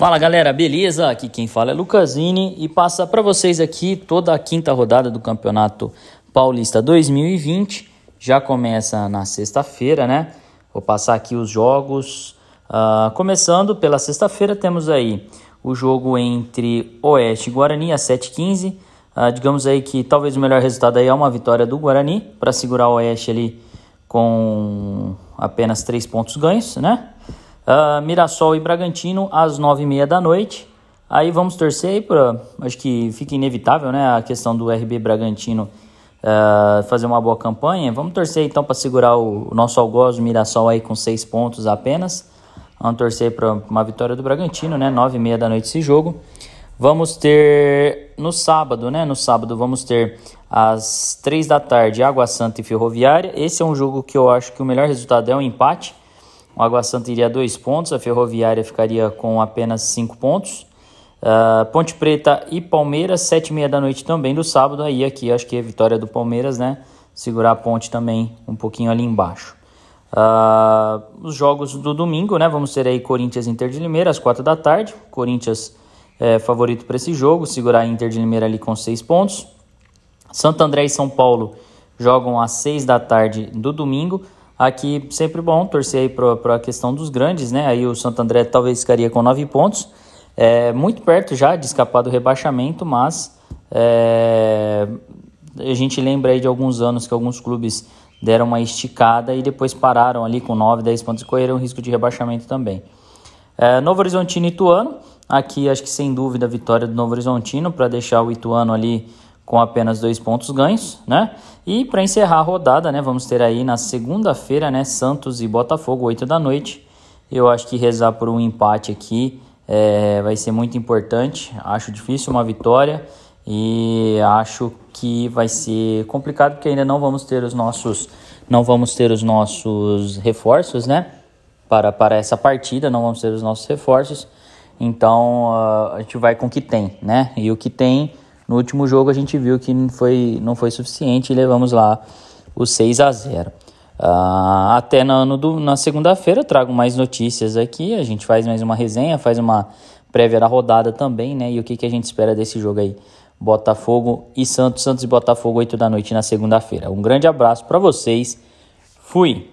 Fala galera, beleza? Aqui quem fala é Lucasini e passa para vocês aqui toda a quinta rodada do Campeonato Paulista 2020. Já começa na sexta-feira, né? Vou passar aqui os jogos. Uh, começando pela sexta-feira, temos aí o jogo entre Oeste e Guarani às 7h15. Uh, ah, digamos aí que talvez o melhor resultado aí é uma vitória do Guarani para segurar o Oeste ali com apenas três pontos ganhos, né? Uh, Mirassol e Bragantino às nove e meia da noite. Aí vamos torcer aí para, acho que fica inevitável, né, a questão do RB Bragantino uh, fazer uma boa campanha. Vamos torcer então para segurar o, o, nosso algoz, o Mirassol aí com seis pontos apenas. Vamos torcer para uma vitória do Bragantino, né, nove e meia da noite esse jogo. Vamos ter no sábado, né, no sábado vamos ter às três da tarde Água Santa e Ferroviária. Esse é um jogo que eu acho que o melhor resultado é um empate. O Água Santa iria dois pontos, a Ferroviária ficaria com apenas cinco pontos. Uh, Ponte Preta e Palmeiras, sete e meia da noite também do sábado. Aí aqui acho que é vitória do Palmeiras, né? Segurar a ponte também um pouquinho ali embaixo. Uh, os jogos do domingo, né? Vamos ter aí Corinthians Inter de Limeira às quatro da tarde. Corinthians é favorito para esse jogo, segurar a Inter de Limeira ali com seis pontos. Santo André e São Paulo jogam às seis da tarde do domingo. Aqui sempre bom torcer aí para a questão dos grandes, né? Aí o Santo André talvez ficaria com nove pontos, é, muito perto já de escapar do rebaixamento, mas é, a gente lembra aí de alguns anos que alguns clubes deram uma esticada e depois pararam ali com 9, 10 pontos e correram risco de rebaixamento também. É, Novo Horizontino e Ituano, aqui acho que sem dúvida a vitória do Novo Horizontino para deixar o Ituano ali com apenas dois pontos ganhos, né? E para encerrar a rodada, né, vamos ter aí na segunda-feira, né, Santos e Botafogo, 8 da noite. Eu acho que rezar por um empate aqui é, vai ser muito importante. Acho difícil uma vitória e acho que vai ser complicado porque ainda não vamos ter os nossos não vamos ter os nossos reforços, né? Para, para essa partida, não vamos ter os nossos reforços. Então uh, a gente vai com o que tem, né? E o que tem no último jogo a gente viu que não foi, não foi suficiente e levamos lá o 6 a 0. Uh, ah, até na, na segunda-feira trago mais notícias aqui, a gente faz mais uma resenha, faz uma prévia da rodada também, né? E o que, que a gente espera desse jogo aí? Botafogo e Santos, Santos e Botafogo, 8 da noite na segunda-feira. Um grande abraço para vocês. Fui!